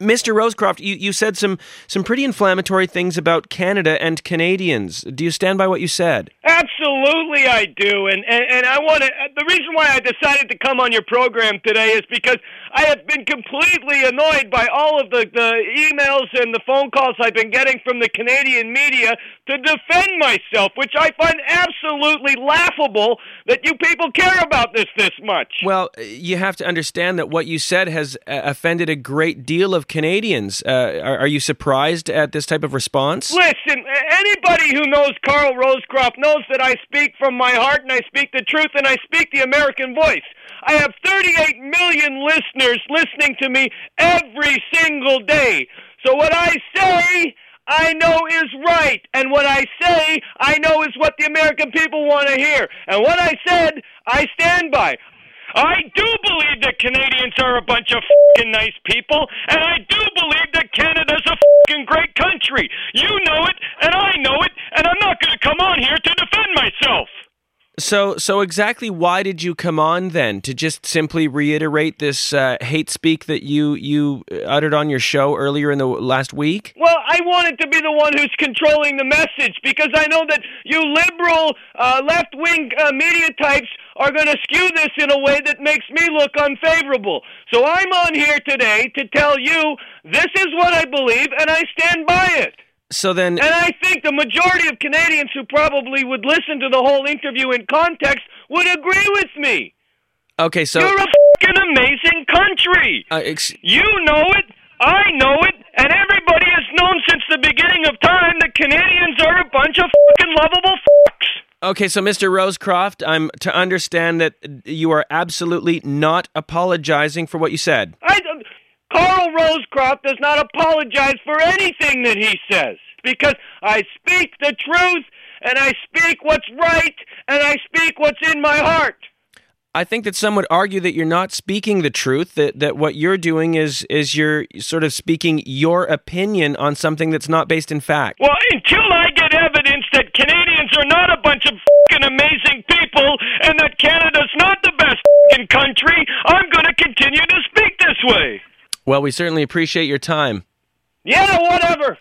Mr. Rosecroft, you, you said some some pretty inflammatory things about Canada and Canadians. Do you stand by what you said? Absolutely, I do. And and, and I want to. The reason why I decided to come on your program today is because I have been completely annoyed by all of the the emails and the phone calls I've been getting from the Canadian media to defend myself, which I find absolutely laughable that you people care about this this much. Well, you have to understand that what you said has uh, offended a great deal of Canadians. Uh, are, are, you surprised at this type of response? Listen, anybody who knows Carl Rosecroft knows that I speak from my heart and I speak the truth and I speak the American voice. I have 38 million listeners listening to me every single day. So what I say I know is right. And what I say, I know is what the American people want to hear. And what I said, I stand by. I do believe that Canadians are a bunch of fucking nice people, and I do believe that Canada's a fucking great country. You know it, and I know it, and I'm not going to come on here to defend myself. So, so exactly why did you come on then? To just simply reiterate this uh, hate speak that you you uttered on your show earlier in the last week? Well, I wanted to be the one who's controlling the message because I know that you liberal, uh, left wing uh, media types are going to skew this in a way that makes me look unfavorable. So I'm on here today to tell you this is what I believe, and I stand by it. So then, and I think the majority of Canadians who probably would listen to the whole interview in context would agree with me. Okay, so you're a fucking amazing country. Uh, ex- you know it. I know it, and everybody has known since the beginning of time that Canadians are a bunch of fucking lovable fucks. Okay, so Mr. Rosecroft, I'm to understand that you are absolutely not apologizing for what you said. I, Carl Rosecroft does not apologize for anything that he says because I speak the truth and I speak what's right and I speak what's in my heart. I think that some would argue that you're not speaking the truth. That that what you're doing is is you're sort of speaking your opinion on something that's not based in fact. Well, until I get evidence that Canadians are not a bunch of fucking amazing people and that Canada's not the best fucking country, I'm going to continue to speak this way. Well, we certainly appreciate your time. Yeah, whatever.